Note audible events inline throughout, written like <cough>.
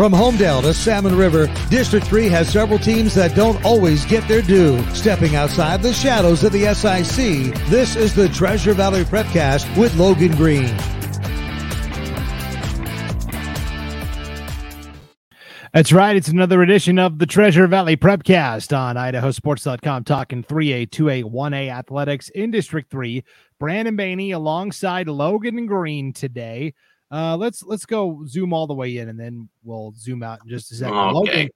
From Homedale to Salmon River, District 3 has several teams that don't always get their due. Stepping outside the shadows of the SIC, this is the Treasure Valley Prepcast with Logan Green. That's right. It's another edition of the Treasure Valley Prepcast on idahosports.com talking 3A, 2A, 1A athletics in District 3. Brandon Baney alongside Logan Green today. Uh, let's let's go zoom all the way in, and then we'll zoom out in just a second. Okay. Logan,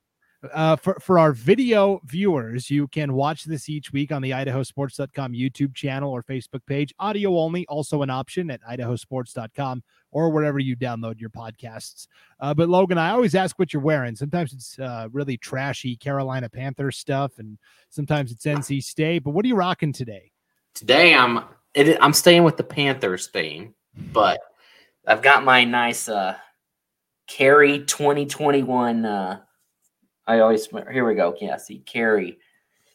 uh, for for our video viewers, you can watch this each week on the idahosports.com YouTube channel or Facebook page. Audio only, also an option at idahosports.com or wherever you download your podcasts. Uh, but Logan, I always ask what you're wearing. Sometimes it's uh, really trashy Carolina Panthers stuff, and sometimes it's NC State. But what are you rocking today? Today I'm it, I'm staying with the Panthers theme, but I've got my nice uh Carey 2021 uh I always here we go. Yeah, see Carey.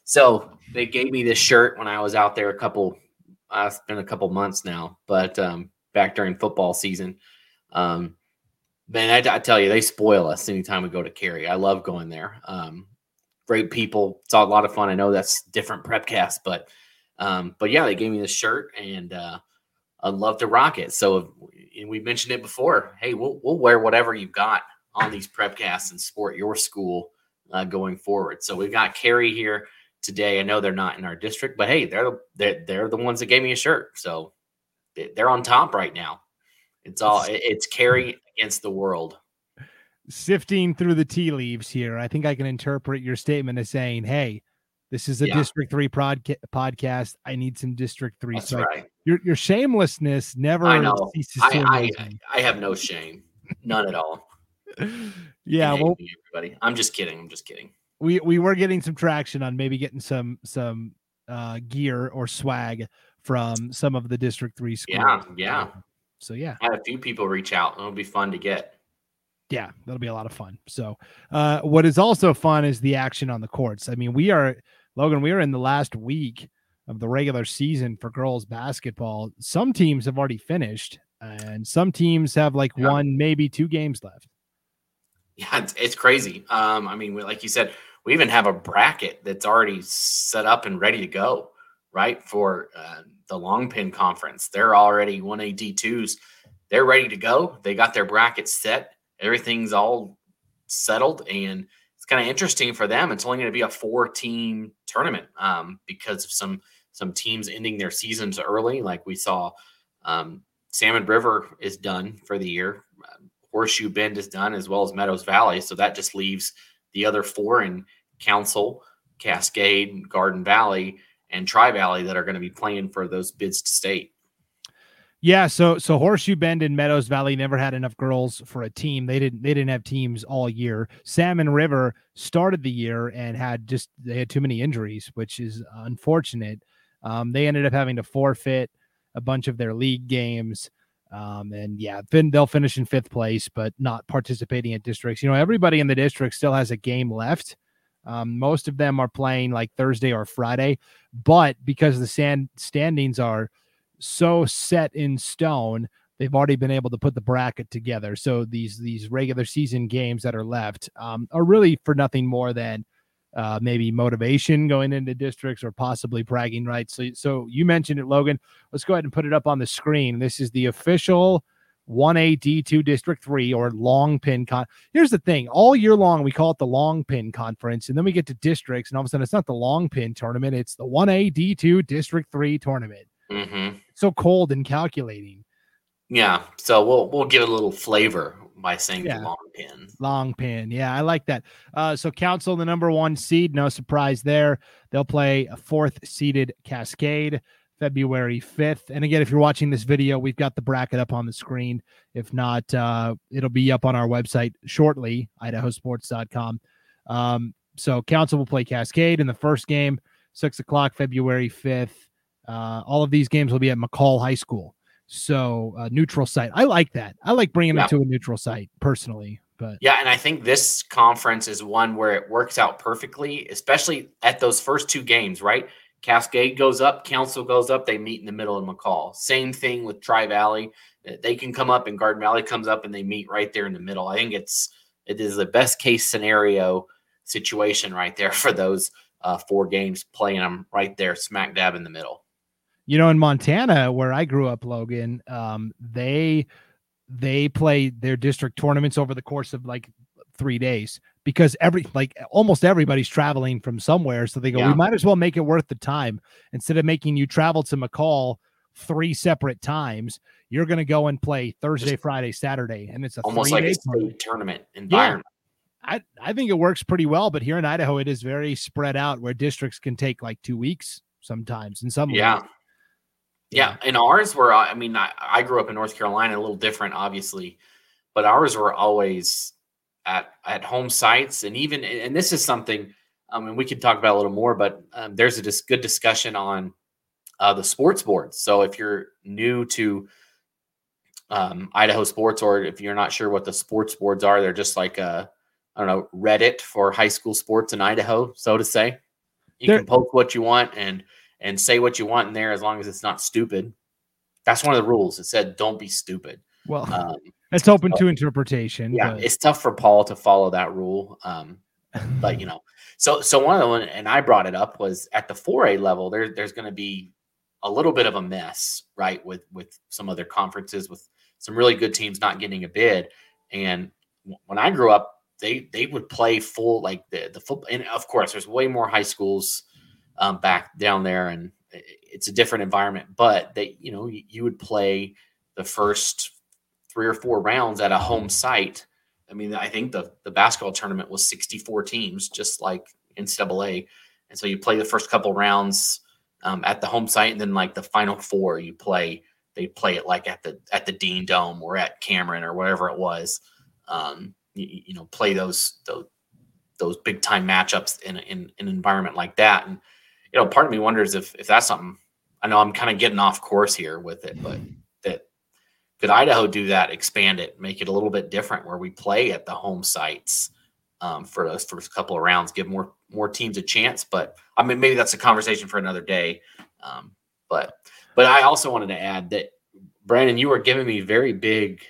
So they gave me this shirt when I was out there a couple uh, it's been a couple months now, but um back during football season. Um man, I, I tell you, they spoil us anytime we go to Carey. I love going there. Um, great people. It's a lot of fun. I know that's different prep cast, but um, but yeah, they gave me this shirt and uh, I'd love to rock it. So and we mentioned it before. Hey, we'll we'll wear whatever you've got on these prepcasts and support your school uh, going forward. So we've got Carey here today. I know they're not in our district, but hey, they're the, they're, they're the ones that gave me a shirt. So they- they're on top right now. It's all it's Carey against the world. Sifting through the tea leaves here, I think I can interpret your statement as saying, "Hey, this is a Yeah. District Three podca- podcast. I need some District Three." That's right. Your your shamelessness never I know. ceases I, to I me. I have no shame, none at all. <laughs> Yeah, well, me, everybody. I'm just kidding. I'm just kidding. we we were getting some traction on maybe getting some some uh gear or swag from some of the District Three schools. Yeah, yeah. So yeah, I had a few people reach out. It'll be fun to get. yeah, that'll be a lot of fun. So, uh, what is also fun is the action on the courts. I mean, we are Logan. We are in the last week of the regular season for girls basketball. Some teams have already finished, and some teams have like Yeah. one, maybe two games left. Yeah, it's, it's crazy. Um, I mean, we- like you said, we even have a bracket that's already set up and ready to go, right? For uh, the long pin conference. They're already 1A D2s. They're ready to go. They got their brackets set. Everything's all settled. And it's kind of interesting for them. It's only going to be a four team tournament um, because of some some teams ending their seasons early. Like we saw um, Salmon River is done for the year. Horseshoe Bend is done as well as Meadows Valley. So that just leaves the other four in Council, Cascade, Garden Valley, and Tri Valley that are going to be playing for those bids to state. Yeah, so so Horseshoe Bend and Meadows Valley never had enough girls for a team. They didn't they didn't have teams all year. Salmon River started the year and had just they had too many injuries, which is unfortunate. Um, they ended up having to forfeit a bunch of their league games. Um, and yeah, fin- they'll finish in fifth place, but not participating at districts. You know, everybody in the district still has a game left. Um, most of them are playing like Thursday or Friday, but because the sand standings are so set in stone, they've already been able to put the bracket together. So these these regular season games that are left um, are really for nothing more than uh, maybe motivation going into districts or possibly bragging rights. So, so you mentioned it, Logan. Let's go ahead and put it up on the screen. This is the official 1A D2 District 3 or long pin con. Here's the thing all year long, we call it the long pin conference. And then we get to districts, and all of a sudden, it's not the long pin tournament, it's the 1A D2 District 3 tournament. Mm-hmm. So cold and calculating. Yeah. So we'll we'll give it a little flavor by saying Yeah. the long pin. Long pin. Yeah, I like that. Uh, so Council, the number one seed, no surprise there. They'll play a fourth seeded Cascade February 5th. And again, if you're watching this video, we've got the bracket up on the screen. If not, uh, it'll be up on our website shortly, idahosports.com. Um, so Council will play Cascade in the first game, six o'clock, February 5th. Uh, all of these games will be at McCall High School. So uh, neutral site. I like that. I like bringing Yeah. them to a neutral site personally. But Yeah, and I think this conference is one where it works out perfectly, especially at those first two games, right? Cascade goes up, Council goes up, they meet in the middle of McCall. Same thing with Tri Valley. They can come up and Garden Valley comes up and they meet right there in the middle. I think it's it is the best case scenario situation right there <laughs> for those uh, four games playing them right there smack dab in the middle. You know, in Montana, where I grew up, Logan, um, they they play their district tournaments over the course of like three days because every like almost everybody's traveling from somewhere. So they go, yeah. we might as well make it worth the time instead of making you travel to McCall three separate times. You're going to go and play Thursday, Friday, Saturday, and it's a almost like a tournament. tournament environment. Yeah. I, I think it works pretty well, but here in Idaho, it is very spread out where districts can take like two weeks sometimes in some yeah. Yeah. In ours were, I mean, I, I grew up in North Carolina, a little different, obviously, but ours were always at, at home sites. And even, and this is something, I mean, we could talk about a little more, but um, there's a dis- good discussion on uh, the sports boards. So if you're new to um, Idaho sports, or if you're not sure what the sports boards are, they're just like a, I don't know, Reddit for high school sports in Idaho, so to say. You they're, can post what you want and and say what you want in there as long as it's not stupid. That's one of the rules. It said don't be stupid. Well, um, it's open so, to interpretation. Yeah, but... it's tough for Paul to follow that rule. Um, but you <laughs> know, so so one of the one, and I brought it up was at the 4A level. There, there's going to be a little bit of a mess, right? With with some other conferences with some really good teams not getting a bid. And when I grew up, they they would play full like the the football. And of course, there's way more high schools um, back down there, and it's a different environment. But they, you know, you would play the first three or four rounds at a home site. I mean, I think the the basketball tournament was 64 teams, just like NCAA, and so you play the first couple rounds um, at the home site, and then like the final four, you play. They play it like at the at the Dean Dome or at Cameron or whatever it was. Um, you, you know, play those those those big time matchups in, in, in an environment like that, and you know, part of me wonders if if that's something. I know I'm kind of getting off course here with it, but that could Idaho do that, expand it, make it a little bit different, where we play at the home sites um, for those first couple of rounds, give more more teams a chance. But I mean, maybe that's a conversation for another day. Um, but but I also wanted to add that Brandon, you were giving me very big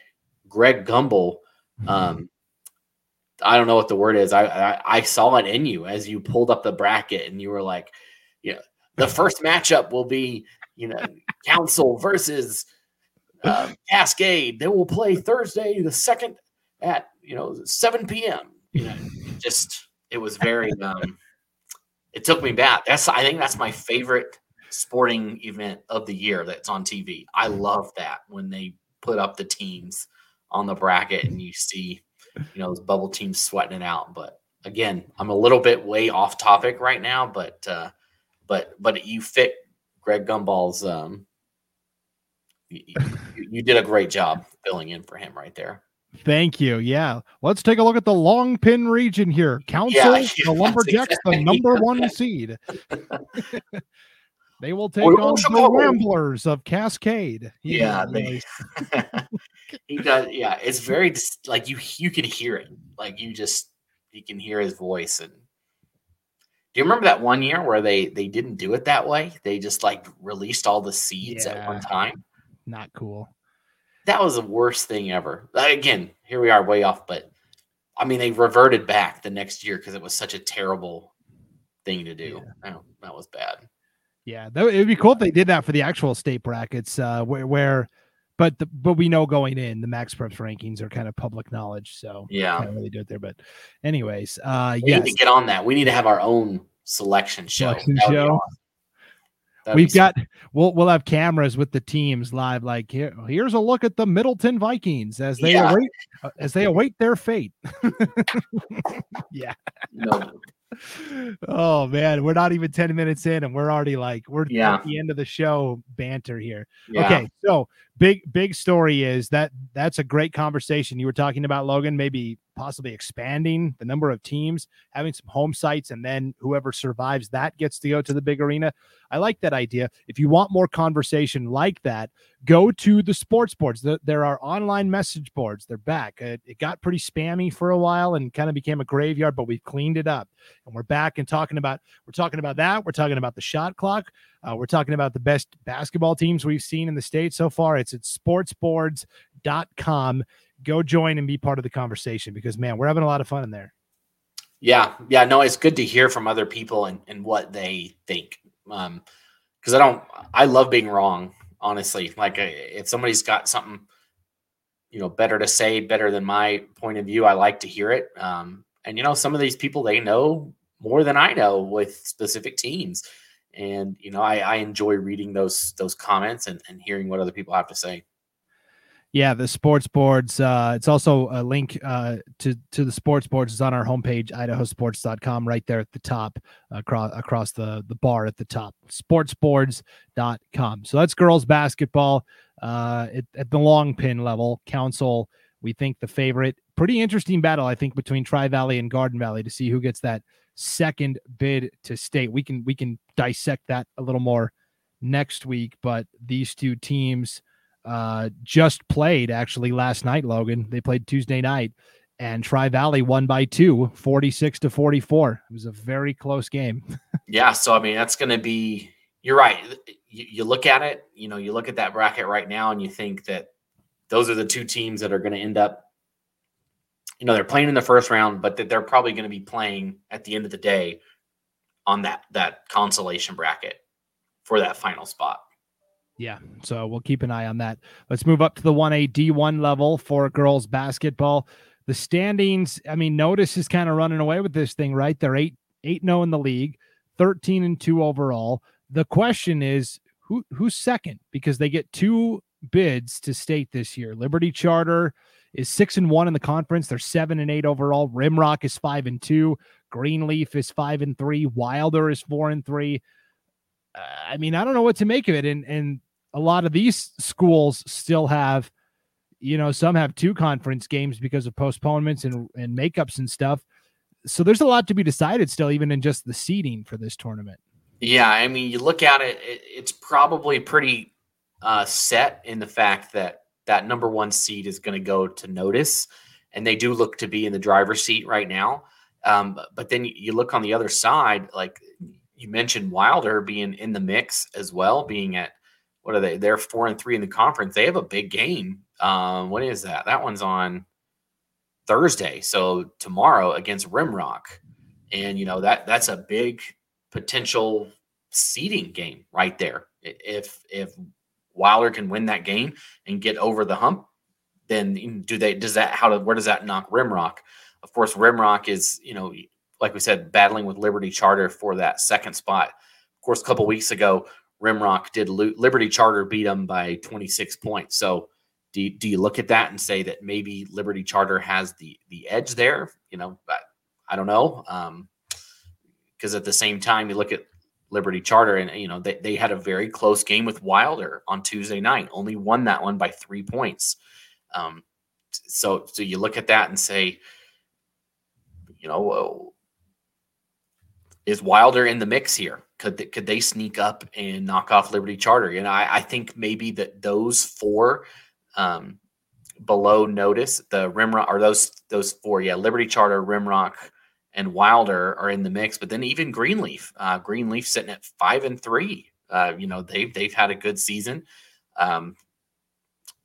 Greg Gumbel. Um, I don't know what the word is. I, I I saw it in you as you pulled up the bracket, and you were like, you know, the first matchup will be, you know, Council versus uh, Cascade. They will play Thursday, the second at you know 7 p.m. You know, just it was very. <laughs> um It took me back. That's I think that's my favorite sporting event of the year that's on TV. I love that when they put up the teams on the bracket and you see, you know, those bubble teams sweating it out. But again, I'm a little bit way off topic right now, but uh, but but you fit Greg Gumbel's. Um, you, you did a great job filling in for him right there. Thank you. Yeah. Let's take a look at the long pin region here. Council, yeah, the Lumberjacks, exactly. the <laughs> number one seed. <laughs> they will take on the Ramblers of Cascade. Yeah, they, <laughs> he does. Yeah, it's very like you. You can hear it. Like you just you can hear his voice and do you remember that one year where they they didn't do it that way? They just like released all the seeds yeah. at one time. Not cool. That was the worst thing ever. Again, here we are way off, but I mean they reverted back the next year because it was such a terrible thing to do. Yeah. Oh, that was bad. Yeah, that, it'd be cool if they did that for the actual state brackets, uh, where, where but the, but we know going in the MaxPreps rankings are kind of public knowledge so yeah can't really do it there but anyways uh we yes. need to get on that we need to have our own selection show, selection show. We've got we'll we'll have cameras with the teams live. Like here, here's a look at the Middleton Vikings as they yeah. await uh, as they await their fate. <laughs> yeah. No. Oh man, we're not even 10 minutes in and we're already like we're yeah. at the end of the show banter here. Yeah. Okay, so big big story is that that's a great conversation. You were talking about logan maybe possibly expanding the number of teams having some home sites and then whoever survives that gets to go to the big arena. I like that idea. If you want more conversation like that go to the sports boards. There are online message boards. They're back. It, it got pretty spammy for a while and kind of became a graveyard but we've cleaned it up. And we're back and talking about we're talking about that. We're talking about the shot clock uh, we're talking about the best basketball teams we've seen in the state so far. It's at sportsboards.com. Go join and be part of the conversation because, man, we're having a lot of fun in there. Yeah. Yeah. No, it's good to hear from other people and, and what they think. Um, because I don't, I love being wrong, honestly. Like, if somebody's got something, you know, better to say, better than my point of view, I like to hear it. Um, and, you know, some of these people, they know more than I know with specific teams and you know I, I enjoy reading those those comments and, and hearing what other people have to say. Yeah the sports boards uh it's also a link uh to to the sports boards is on our homepage idahosports.com right there at the top across across the the bar at the top sportsboards.com so that's girls basketball uh at, at the long pin level. Council we think the favorite. Pretty interesting battle i think between tri valley and garden valley to see who gets that second bid to state. We can we can dissect that a little more next week, but these two teams uh, just played actually last night, Logan. They played Tuesday night and Tri Valley won by two, 46 to 44. It was a very close game. <laughs> yeah. So, I mean, that's going to be, you're right. You, you, look at it, you know, you look at that bracket right now and you think that those are the two teams that are going to end up you know they're playing in the first round, but that they're probably going to be playing at the end of the day on that that consolation bracket for that final spot. Yeah, so we'll keep an eye on that. Let's move up to the 1A D1 level for girls basketball. The standings, I mean, Notus is kind of running away with this thing, right? They're 8 8 0 in the league, 13 and 2 overall. The question is who who's second because they get two bids to state this year. Liberty Charter is six and one in the conference. They're seven and eight overall. Rimrock is five and two. Greenleaf is five and three. Wilder is four and three. Uh, I mean, I don't know what to make of it. And and a lot of these schools still have, you know, some have two conference games because of postponements and and makeups and stuff. So there's a lot to be decided still, even in just the seeding for this tournament. Yeah, I mean, you look at it, it it's probably pretty uh, set in the fact that that number one seed is going to go to Notus, and they do look to be in the driver's seat right now. Um, but then you look on the other side, like you mentioned, Wilder being in the mix as well, being at what are they? They're four and three in the conference. They have a big game. Um, what is that? That one's on Thursday, so tomorrow against Rimrock, and you know that that's a big potential seeding game right there. If if Wilder can win that game and get over the hump, then do they? Does that how? Where does that knock Rimrock? Of course, Rimrock is you know like we said battling with Liberty Charter for that second spot. Of course, a couple weeks ago, Rimrock did Liberty Charter beat them by 26 points. So do you, do you look at that and say that maybe Liberty Charter has the the edge there? You know, I, I don't know. Um, because at the same time, you look at Liberty Charter, and you know they, they had a very close game with Wilder on Tuesday night. Only won that one by three points. Um, so so you look at that and say, you know, is Wilder in the mix here? Could they, could they sneak up and knock off Liberty Charter? You know, I, I think maybe that those four um, below Notus, the Rimrock, or those those four, yeah, Liberty Charter, Rimrock, and Wilder are in the mix, but then even Greenleaf, uh, Greenleaf sitting at five and three. Uh, you know they've they've had a good season. Um,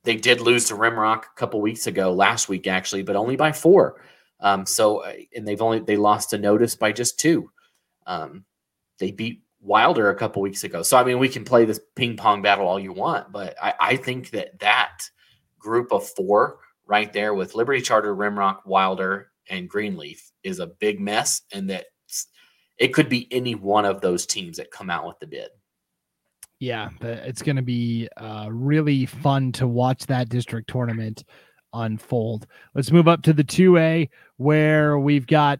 they did lose to Rimrock a couple weeks ago, last week actually, but only by four. Um, so uh, and they've only they lost to Notus by just two. Um, they beat Wilder a couple weeks ago. So I mean, we can play this ping pong battle all you want, but I, I think that that group of four right there with Liberty Charter, Rimrock, Wilder, and Greenleaf is a big mess, and that it could be any one of those teams that come out with the bid. Yeah, it's going to be uh, really fun to watch that district tournament unfold. Let's move up to the 2A where we've got,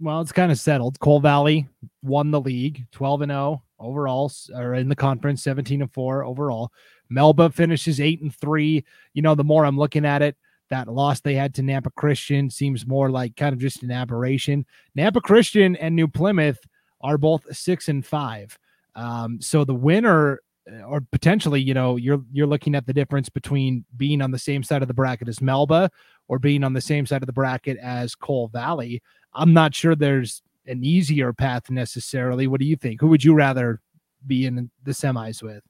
well, it's kind of settled. Cole Valley won the league 12 and 0 overall, or in the conference, 17 and 4 overall. Melba finishes eight and three. You know, the more I'm looking at it, that loss they had to Nampa Christian seems more like kind of just an aberration. Nampa Christian and New Plymouth are both six and five. Um, so the winner uh, or potentially, you know, you're you're looking at the difference between being on the same side of the bracket as Melba or being on the same side of the bracket as Cole Valley. I'm not sure there's an easier path necessarily. What do you think? Who would you rather be in the semis with?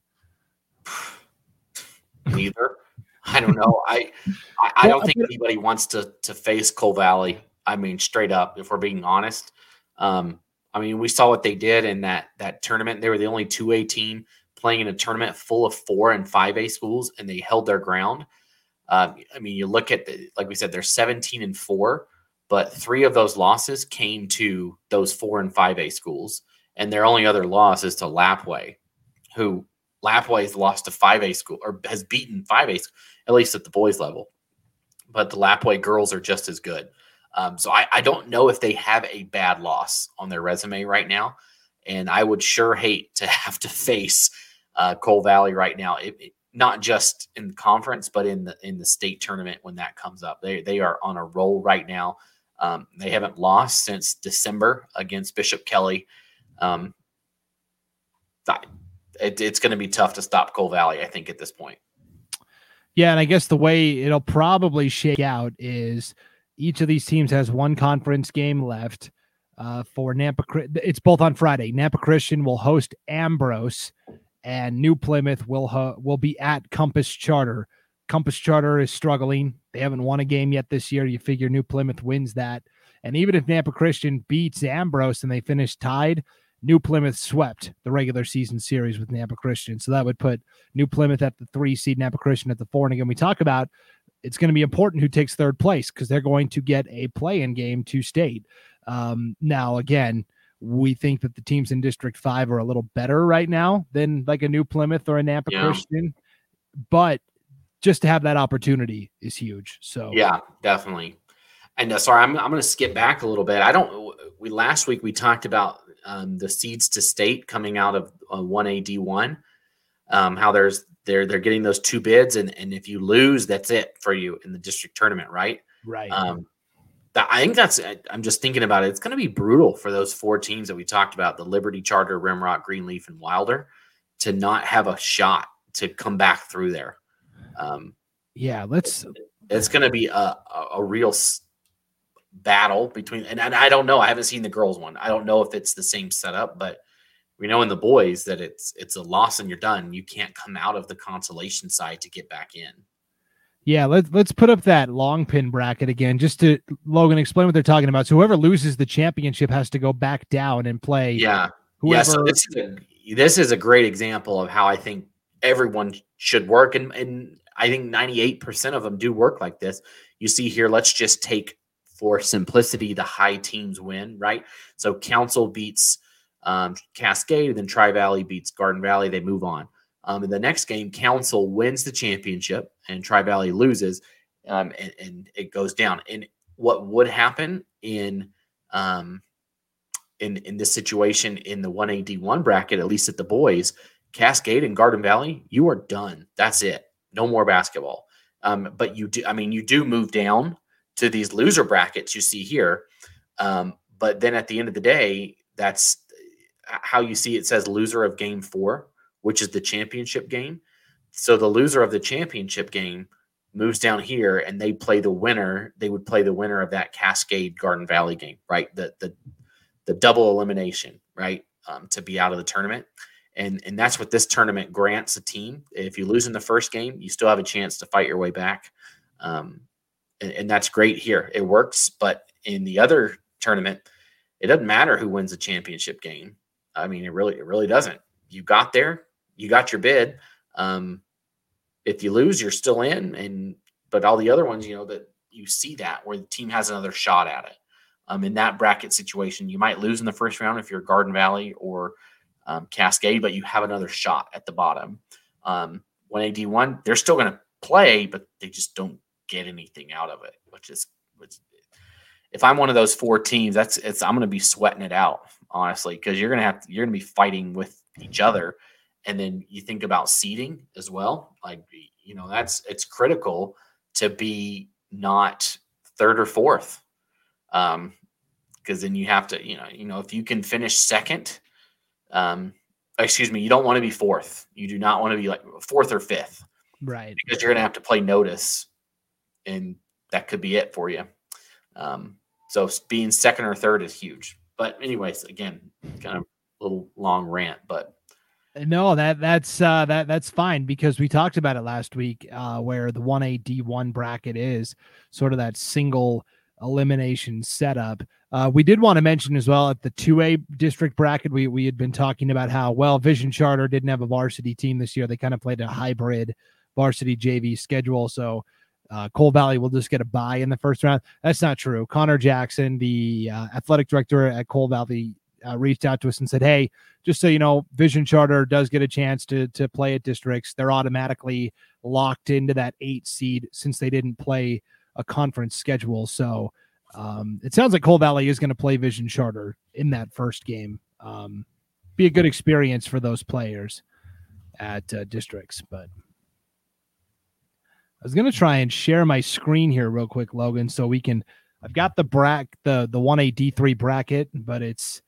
<sighs> Neither. I don't know. I I, don't think anybody wants to to face Cole Valley. I mean, straight up, if we're being honest. Um, I mean, we saw what they did in that that tournament. They were the only two A team playing in a tournament full of four and five A schools, and they held their ground. Um, I mean, you look at the, like we said, they're 17 and four, but three of those losses came to those four and five A schools, and their only other loss is to Lapwai, who Lapwai has lost to five A school or has beaten five A, at least at the boys level. But the Lapwai girls are just as good. Um, so I, I don't know if they have a bad loss on their resume right now, and I would sure hate to <laughs> have to face uh, Cole Valley right now. It, it, not just in the conference, but in the in the state tournament when that comes up. They they are on a roll right now. Um, they haven't lost since December against Bishop Kelly. Um, it, it's going to be tough to stop Cole Valley, I think, at this point. Yeah, and I guess the way it'll probably shake out is each of these teams has one conference game left. Uh, for Nampa, it's both on Friday. Nampa Christian will host Ambrose, and New Plymouth will ho- will be at Compass Charter. Compass Charter is struggling; they haven't won a game yet this year. You figure New Plymouth wins that, and even if Nampa Christian beats Ambrose and they finish tied, New Plymouth swept the regular season series with Nampa Christian, so that would put New Plymouth at the three seed, Nampa Christian at the four. And again, we talk about it's going to be important who takes third place because they're going to get a play-in game to state. Um, now, again we think that the teams in District 5 are a little better right now than like a New Plymouth or a Nampa yeah. Christian. But just to have that opportunity is huge. So, yeah, definitely. And uh, sorry, I'm, I'm going to skip back a little bit. I don't, we last week we talked about um, the seeds to state coming out of uh, 1A D1, um, how there's, they're, they're getting those two bids. And, and if you lose, that's it for you in the district tournament, right? Right. Um, that I think that's I'm just thinking about it. It's going to be brutal for those four teams that we talked about: the Liberty, Charter, Rimrock, Greenleaf, and Wilder, to not have a shot to come back through there. Um, yeah, let's. It's going to be a, a, a real battle between, and, and I don't know. I haven't seen the girls one. I don't know if it's the same setup, but we know in the boys that it's it's a loss and you're done. You can't come out of the consolation side to get back in. Yeah, let's let's put up that long pin bracket again, just to Logan explain what they're talking about. So whoever loses the championship has to go back down and play. Yeah, whoever. Yeah, so this, is a, this is a great example of how I think everyone should work, and and I think ninety eight percent of them do work like this. You see here, let's just take for simplicity the high teams win, right? So Council beats um, Cascade, then Tri Valley beats Garden Valley. They move on. Um, in the next game, Council wins the championship and Tri Valley loses, um, and, and, it goes down. And what would happen in um, in in this situation in the one AD one bracket, at least at the boys, Cascade and Garden Valley, you are done. That's it. No more basketball. Um, but you do, I mean, you do move down to these loser brackets you see here. Um, but then at the end of the day, that's how you see it says loser of game four which is the championship game. So the loser of the championship game moves down here and they play the winner. They would play the winner of that Cascade Garden Valley game, right? The the the double elimination, right? Um, to be out of the tournament. And and that's what this tournament grants a team. If you lose in the first game, you still have a chance to fight your way back. Um, and, and that's great here. It works, but in the other tournament, it doesn't matter who wins the championship game. I mean, it really, it really doesn't. You got there, you got your bid. Um, if you lose, you're still in. And but all the other ones, you know, that you see that where the team has another shot at it. Um, in that bracket situation, you might lose in the first round if you're Garden Valley or um, Cascade, but you have another shot at the bottom. Um, when AD one, they're still going to play, but they just don't get anything out of it, which is which. If I'm one of those four teams, that's it's I'm going to be sweating it out honestly because you're going to have to, you're going to be fighting with each other and then you think about seeding as well. Like you know, that's it's critical to be not third or fourth, um, because then you have to you know you know if you can finish second, um, excuse me, you don't want to be fourth. You do not want to be like fourth or fifth, right? Because you're going to have to play Notus, and that could be it for you. Um, so being second or third is huge. But anyways, again, kind of a little long rant, but no, that that's uh, that that's fine because we talked about it last week, uh, where the one A D one bracket is sort of that single elimination setup. Uh, we did want to mention as well at the two A district bracket, we we had been talking about how well Vision Charter didn't have a varsity team this year. They kind of played a hybrid varsity JV schedule, so uh, Cole Valley will just get a bye in the first round. That's not true. Connor Jackson, the uh, athletic director at Cole Valley, uh, reached out to us and said, "Hey, just so you know, Vision Charter does get a chance to to play at districts. They're automatically locked into that eight seed since they didn't play a conference schedule. So um, it sounds like Cole Valley is going to play Vision Charter in that first game. Um, be a good experience for those players at uh, districts, but." I was gonna try and share my screen here real quick, Logan, so we can. I've got the brack the the one A D three bracket, but it's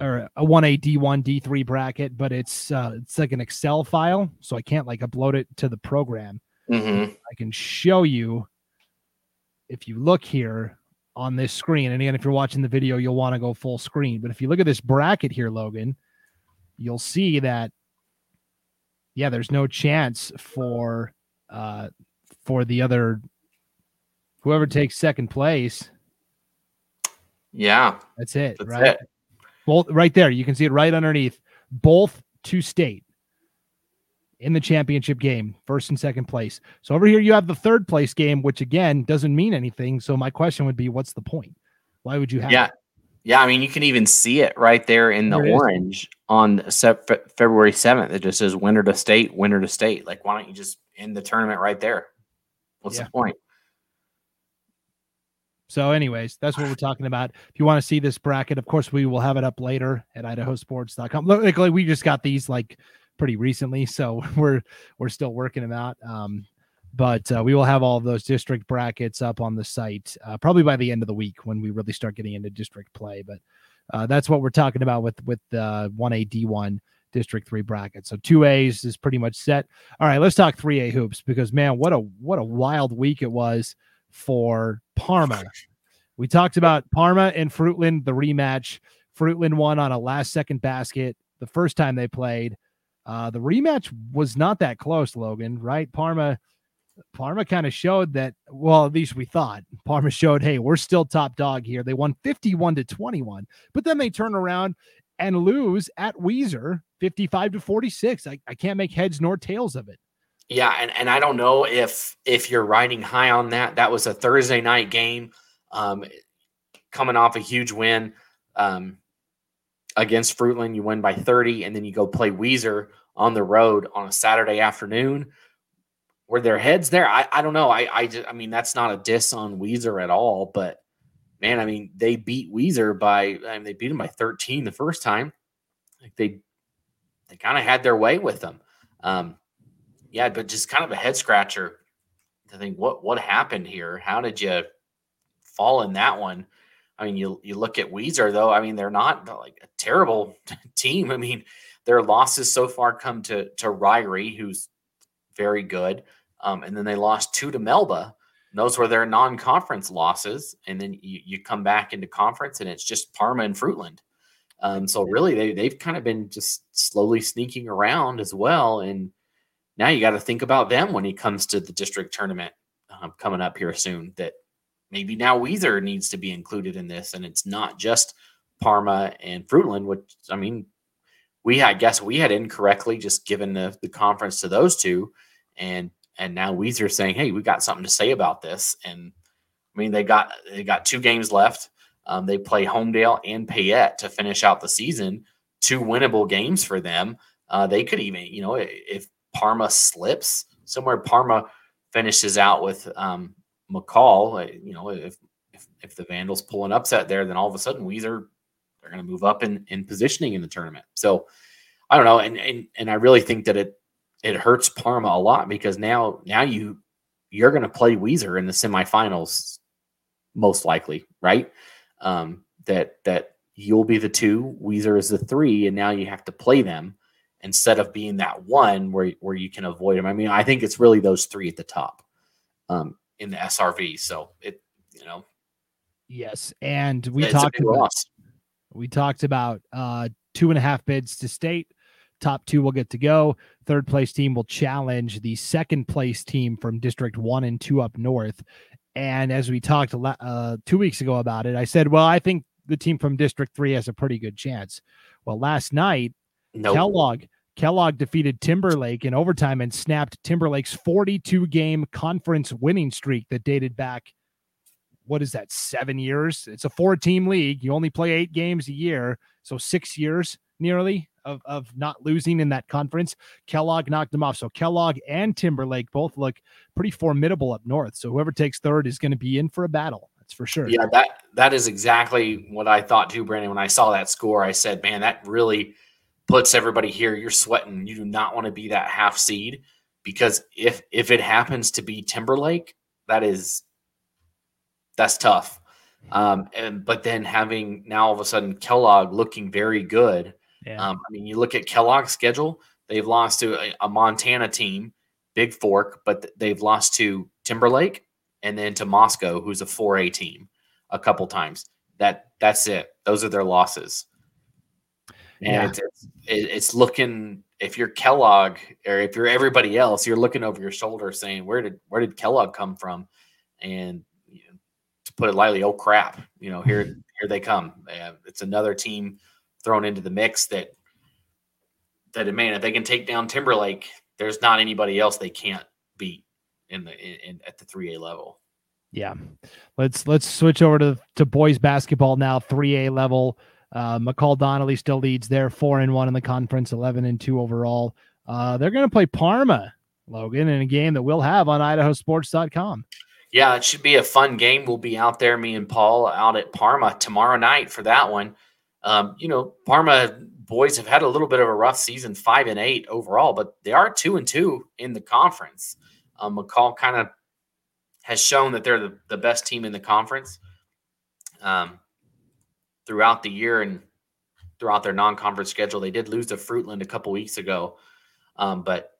or a one A D one D three bracket, but it's uh it's like an Excel file, so I can't like upload it to the program. Mm-hmm. I can show you if you look here on this screen, and again, if you're watching the video, you'll want to go full screen. But if you look at this bracket here, Logan, you'll see that yeah, there's no chance for uh for the other whoever takes second place. Yeah, that's it, that's right? It. Both right there, you can see it right underneath. Both to state in the championship game, first and second place. So over here, you have the third place game, which again doesn't mean anything. So my question would be, what's the point? Why would you have? Yeah, it? yeah. I mean, you can even see it right there in the there orange on February seventh. It just says winner to state, winner to state. Like, why don't you just end the tournament right there? What's yeah. the point? So, anyways, that's what we're talking about. If you want to see this bracket, of course, we will have it up later at idahosports.com. Look, like, like we just got these like pretty recently, so <laughs> we're we're still working them out. Um, but uh, we will have all of those district brackets up on the site uh, probably by the end of the week when we really start getting into district play. But uh, that's what we're talking about with with the one A D one District Three bracket. So two A's is pretty much set. All right, let's talk three A hoops because man, what a what a wild week it was for Parma. We talked about Parma and Fruitland, the rematch. Fruitland won on a last second basket the first time they played. Uh, the rematch was not that close, Logan, right? Parma Parma kind of showed that, well, at least we thought. Parma showed, hey, we're still top dog here. They won 51 to 21, but then they turn around and lose at Weiser 55 to 46. I, I can't make heads nor tails of it. Yeah, and, and I don't know if if you're riding high on that. That was a Thursday night game, um, coming off a huge win um, against Fruitland. You win by 30, and then you go play Weiser on the road on a Saturday afternoon. Were their heads there? I, I don't know. I I, just, I mean that's not a diss on Weiser at all, but man, I mean they beat Weiser by I mean they beat them by 13 the first time. Like they they kind of had their way with them. Um, yeah, but just kind of a head scratcher to think what what happened here. How did you fall in that one? I mean, you you look at Weiser though. I mean, they're not like a terrible <laughs> team. I mean, their losses so far come to to Ririe, who's very good, um, and then they lost two to Melba. Those were their non-conference losses, and then you, you come back into conference, and it's just Parma and Fruitland. Um, so really, they they've kind of been just slowly sneaking around as well, and now you got to think about them when it comes to the district tournament um, coming up here soon. That maybe now Weiser needs to be included in this, and it's not just Parma and Fruitland. Which I mean, we I guess we had incorrectly just given the the conference to those two, and and now Weiser saying, hey, we got something to say about this, and I mean they got they got two games left um, they play Homedale and Payette to finish out the season. Two winnable games for them. Uh, they could even, you know, if Parma slips somewhere, Parma finishes out with um, McCall. Uh, you know, if, if if the Vandals pull an upset there, then all of a sudden Weiser they're going to move up in in positioning in the tournament. So I don't know, and and and I really think that it it hurts Parma a lot because now now you you're going to play Weiser in the semifinals, most likely, right? Um, that that you'll be the two, Weiser is the three, and now you have to play them instead of being that one where where you can avoid them. I mean, I think it's really those three at the top um, in the SRV. So it, you know, yes, and we talked about loss. we talked about uh, two and a half bids to state. Top two will get to go. Third place team will challenge the second place team from District One and Two up north. And as we talked uh, two weeks ago about it, I said, well, I think the team from District Three has a pretty good chance. Well, last night, nope. Kellogg Kellogg defeated Timberlake in overtime and snapped Timberlake's 42 game conference winning streak that dated back, what is that, seven years? It's a four team league. You only play eight games a year. So six years nearly of, of not losing in that conference. Kellogg knocked them off. So Kellogg and Timberlake both look pretty formidable up north. So whoever takes third is going to be in for a battle. That's for sure. Yeah, that that is exactly what I thought too, Brandon. When I saw that score, I said, man, that really puts everybody here. You're sweating. You do not want to be that half seed because if if it happens to be Timberlake, that is that's tough. Um, and but then having now all of a sudden Kellogg looking very good. Yeah. Um, I mean, you look at Kellogg's schedule; they've lost to a, a Montana team, Bigfork, but they've lost to Timberlake and then to Moscow, who's a 4A team, a couple times. That that's it. Those are their losses. And yeah. it's, it's, it's looking if you're Kellogg or if you're everybody else, you're looking over your shoulder saying, "Where did where did Kellogg come from?" And you know, to put it lightly, oh crap! You know, here here they come. Uh, it's another team thrown into the mix that that man, if they can take down Timberlake, there's not anybody else they can't beat in the in, in at the three A level. Yeah, let's let's switch over to to boys basketball now, three A level. Uh, McCall Donnelly still leads there, four and one in the conference, eleven and two overall. Uh, they're going to play Parma, Logan, in a game that we'll have on IdahoSports.com. Yeah, it should be a fun game. We'll be out there, me and Paul, out at Parma tomorrow night for that one. Um, you know, Parma boys have had a little bit of a rough season, five and eight overall, but they are two and two in the conference. Um, McCall kind of has shown that they're the, the best team in the conference. Um, throughout the year and throughout their non-conference schedule. They did lose to Fruitland a couple weeks ago, um, but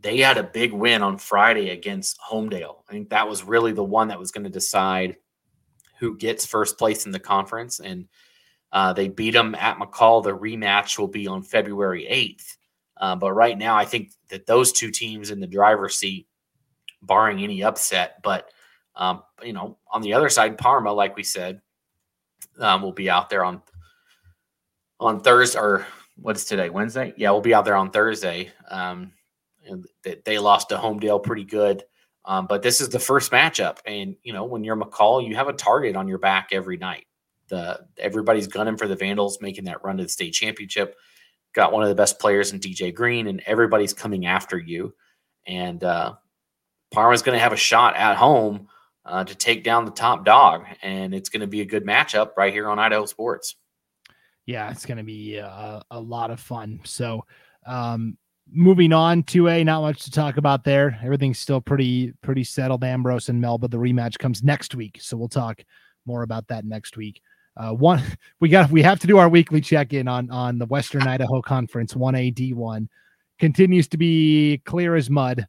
they had a big win on Friday against Homedale. I think that was really the one that was going to decide who gets first place in the conference, and uh, they beat them at McCall. The rematch will be on February eighth. Uh, but right now, I think that those two teams in the driver's seat, barring any upset. But um, you know, on the other side, Parma, like we said, um, we'll be out there on on Thursday or what's today? Wednesday? Yeah, we'll be out there on Thursday. Um, they, they lost to Homedale pretty good. Um, but this is the first matchup, and you know when you're McCall, you have a target on your back every night. The everybody's gunning for the Vandals, making that run to the state championship. Got one of the best players in DJ Green, and everybody's coming after you. And uh, Parma's going to have a shot at home uh, to take down the top dog, and it's going to be a good matchup right here on Idaho Sports. Yeah, it's going to be a, a, lot of fun. So, um, moving on to a not much to talk about there. Everything's still pretty pretty settled. Ambrose and Melba. The rematch comes next week, so we'll talk more about that next week. Uh, one <laughs> we got we have to do our weekly check in on on the Western Idaho Conference. One A D one continues to be clear as mud.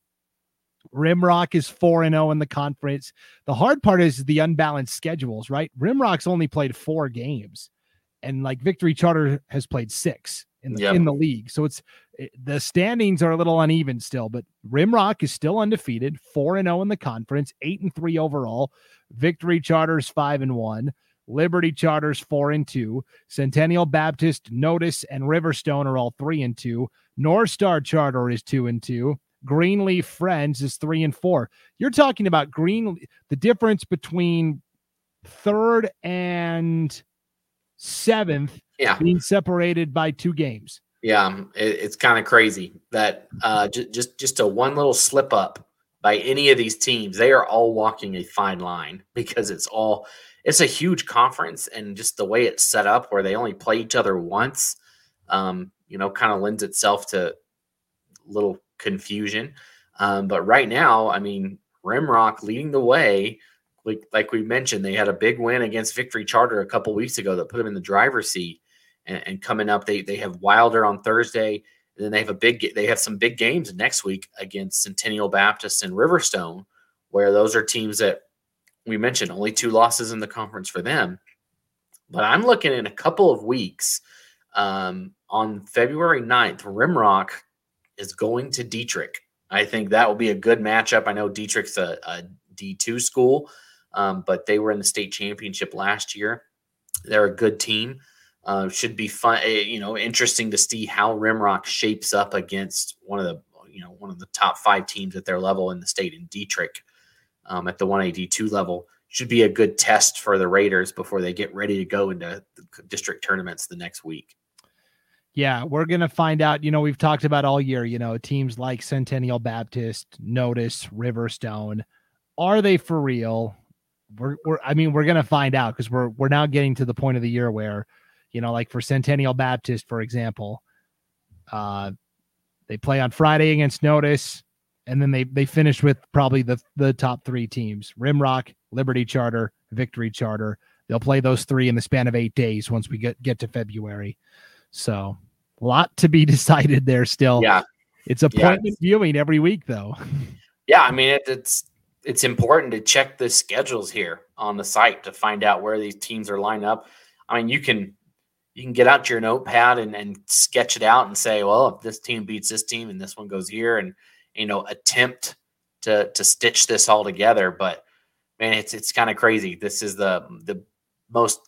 Rimrock is 4 and 0 in the conference. The hard part is the unbalanced schedules, right? Rimrock's only played 4 games and like Victory Charter has played 6 in the, yep. in the league. So it's it, the standings are a little uneven still, but Rimrock is still undefeated, 4 and 0 in the conference, 8 and 3 overall. Victory Charters 5 and 1. Liberty Charters 4 and 2. Centennial Baptist, Notus, and Riverstone are all 3 and 2. North Star Charter is 2 and 2. Greenleaf Friends is three and four. You're talking about Green, the difference between third and seventh yeah. being separated by two games. Yeah, it, it's kind of crazy that uh, j- just just a one little slip up by any of these teams, they are all walking a fine line because it's all it's a huge conference and just the way it's set up where they only play each other once. Um, you know, kind of lends itself to little confusion. Um, but right now, I mean, Rimrock leading the way. Like, like we mentioned, they had a big win against Victory Charter a couple weeks ago that put them in the driver's seat. And, and coming up, they they have Wilder on Thursday, and then they have a big they have some big games next week against Centennial Baptist and Riverstone, where those are teams that we mentioned only two losses in the conference for them. But I'm looking in a couple of weeks um, on February 9th, Rimrock is going to Dietrich. I think that will be a good matchup. I know Dietrich's a a D2 school, um, but they were in the state championship last year. They're a good team. Uh, should be fun, eh, you know, interesting to see how Rimrock shapes up against one of the, you know, one of the top five teams at their level in the state in Dietrich um, at the 1AD2 level. Should be a good test for the Raiders before they get ready to go into district tournaments the next week. Yeah, we're going to find out. You know, we've talked about all year, you know, teams like Centennial Baptist, Notus, Riverstone. Are they for real? We're, we're I mean, we're going to find out because we're, we're now getting to the point of the year where, you know, like for Centennial Baptist, for example, uh, they play on Friday against Notus, and then they they finish with probably the the top three teams: Rimrock, Liberty Charter, Victory Charter. They'll play those three in the span of eight days once we get get to February. So a lot to be <laughs> decided there still. Yeah. It's appointment yeah. viewing every week though. <laughs> Yeah, I mean it, it's it's important to check the schedules here on the site to find out where these teams are lined up. I mean, you can you can get out your notepad and, and sketch it out and say, well, if this team beats this team and this one goes here, and you know, attempt to to stitch this all together. But man, it's it's kind of crazy. This is the the most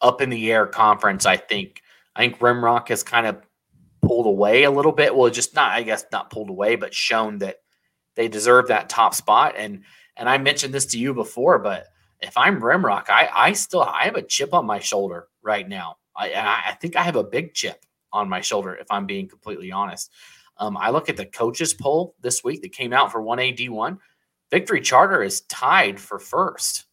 up in the air conference, I think, I think Rimrock has kind of pulled away a little bit. Well, just not, I guess, not pulled away, but shown that they deserve that top spot. And and I mentioned this to you before, but if I'm Rimrock, I I still I have a chip on my shoulder right now. I I think I have a big chip on my shoulder if I'm being completely honest. Um, I look at the coaches poll this week that came out for 1AD1. Victory Charter is tied for first.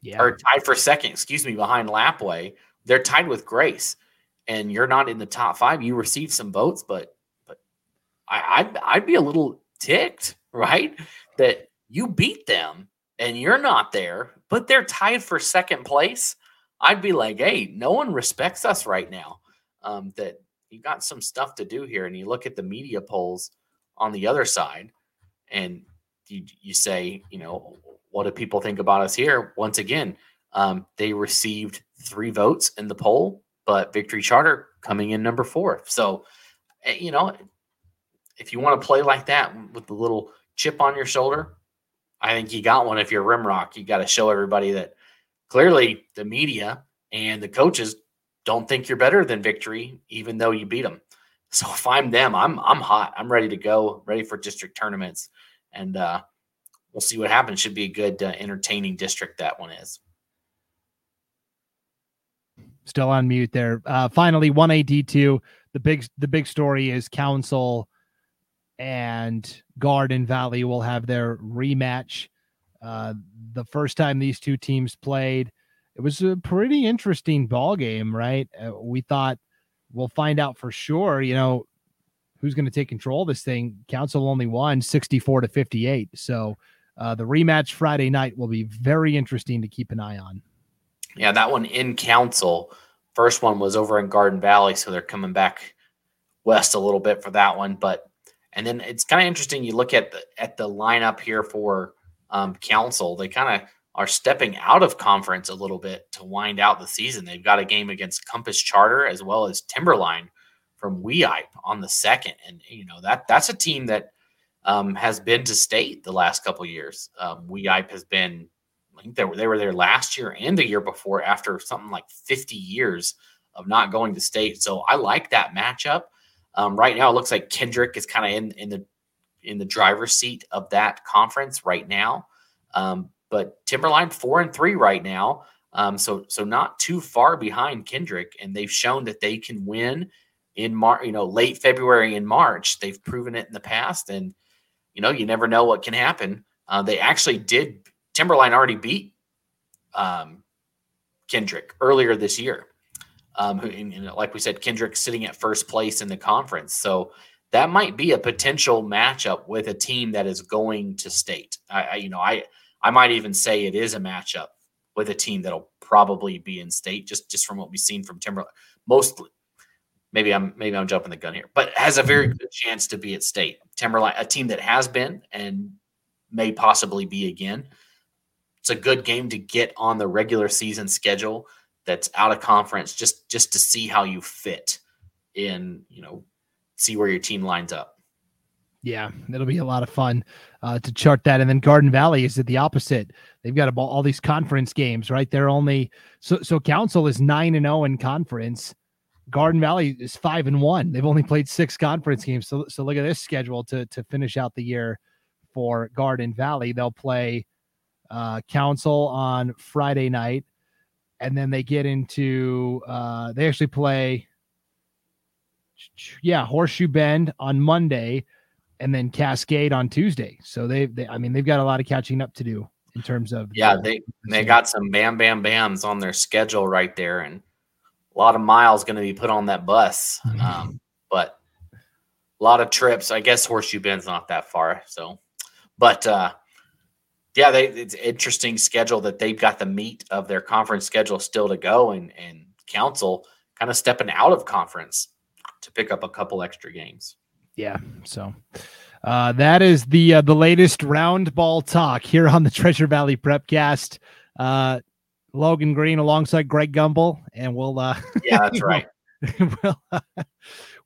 Yeah. Or tied for second, excuse me, behind Lapwai they're tied with Grace, and you're not in the top five. You received some votes, but but I, I'd I'd be a little ticked, right? That you beat them and you're not there, but they're tied for second place. I'd be like, hey, no one respects us right now. Um, that you got some stuff to do here, and you look at the media polls on the other side, and you you say, you know, what do people think about us here? Once again, um, they received three votes in the poll, but Victory Charter coming in number four. So, eh, you know, if you want to play like that with the little chip on your shoulder, I think you got one. If you're Rimrock, you got to show everybody that clearly the media and the coaches don't think you're better than Victory, even though you beat them. So if I'm them, I'm I'm hot. I'm ready to go, ready for district tournaments, and uh, we'll see what happens. Should be a good, uh, entertaining district that one is still on mute there. Uh, finally, one AD two. The big the big story is Council and Garden Valley will have their rematch. Uh, the first time these two teams played, it was a pretty interesting ball game, right? Uh, we thought we'll find out for sure. You know who's going to take control of this thing. Council only won sixty four to fifty eight, so. Uh, the rematch Friday night will be very interesting to keep an eye on. Yeah, that one in council. First one was over in Garden Valley, so they're coming back west a little bit for that one. But and then it's kind of interesting. You look at the at the lineup here for um, council. They kind of are stepping out of conference a little bit to wind out the season. They've got a game against Compass Charter as well as Timberline from Weippe on the second, and you know that that's a team that um, has been to state the last couple years. Um, Weippe has been I think they were they were there last year and the year before after something like 50 years of not going to state. So I like that matchup. Um, right now, it looks like Kendrick is kind of in in the in the driver's seat of that conference right now. Um, but Timberline four and three right now, um, so so not too far behind Kendrick, and they've shown that they can win in March. You know, late February and March. They've proven it in the past, and you know, you never know what can happen. Uh, they actually did Timberline already beat um, Kendrick earlier this year. Um, and, and like we said, Kendrick sitting at first place in the conference. So that might be a potential matchup with a team that is going to state. I, I you know, I I might even say it is a matchup with a team that'll probably be in state just just from what we've seen from Timberlake. Mostly, maybe I'm maybe I'm jumping the gun here, but has a very mm-hmm. good chance to be at state. Timberline, a team that has been and may possibly be again. It's a good game to get on the regular season schedule that's out of conference just just to see how you fit in, you know, see where your team lines up. Yeah, it'll be a lot of fun uh, to chart that. And then Garden Valley is at the opposite. They've got a, all these conference games, right? They're only so so Council is nine and zero in conference. Garden Valley is five and one. They've only played six conference games. So so look at this schedule to to finish out the year for Garden Valley. They'll play uh, Council on Friday night, and then they get into uh, they actually play yeah Horseshoe Bend on Monday, and then Cascade on Tuesday. So they, they I mean they've got a lot of catching up to do in terms of yeah they they got some bam bam bams on their schedule right there and a lot of miles going to be put on that bus. <laughs> Um, but a lot of trips. I guess horseshoe bend's not that far so but uh yeah they it's interesting schedule that they've got the meat of their conference schedule still to go and and council kind of stepping out of conference to pick up a couple extra games yeah so uh, that is the uh, the latest round ball talk here on the <laughs> Treasure Valley Prepcast. Uh, Logan Green alongside Greg Gumbel, and we'll uh, yeah, that's <laughs> right. we'll uh,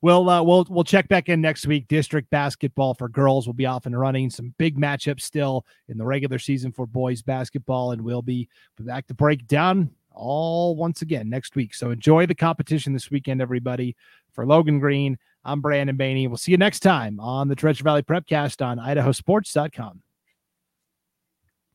we'll, uh, we'll we'll check back in next week. District basketball for girls will be off and running. Some big matchups still in the regular season for boys basketball, and we'll be back to break down all once again next week. So enjoy the competition this weekend, everybody. For Logan Green, I'm Brandon Baney. We'll see you next time on the Treasure Valley Prepcast on idahosports.com.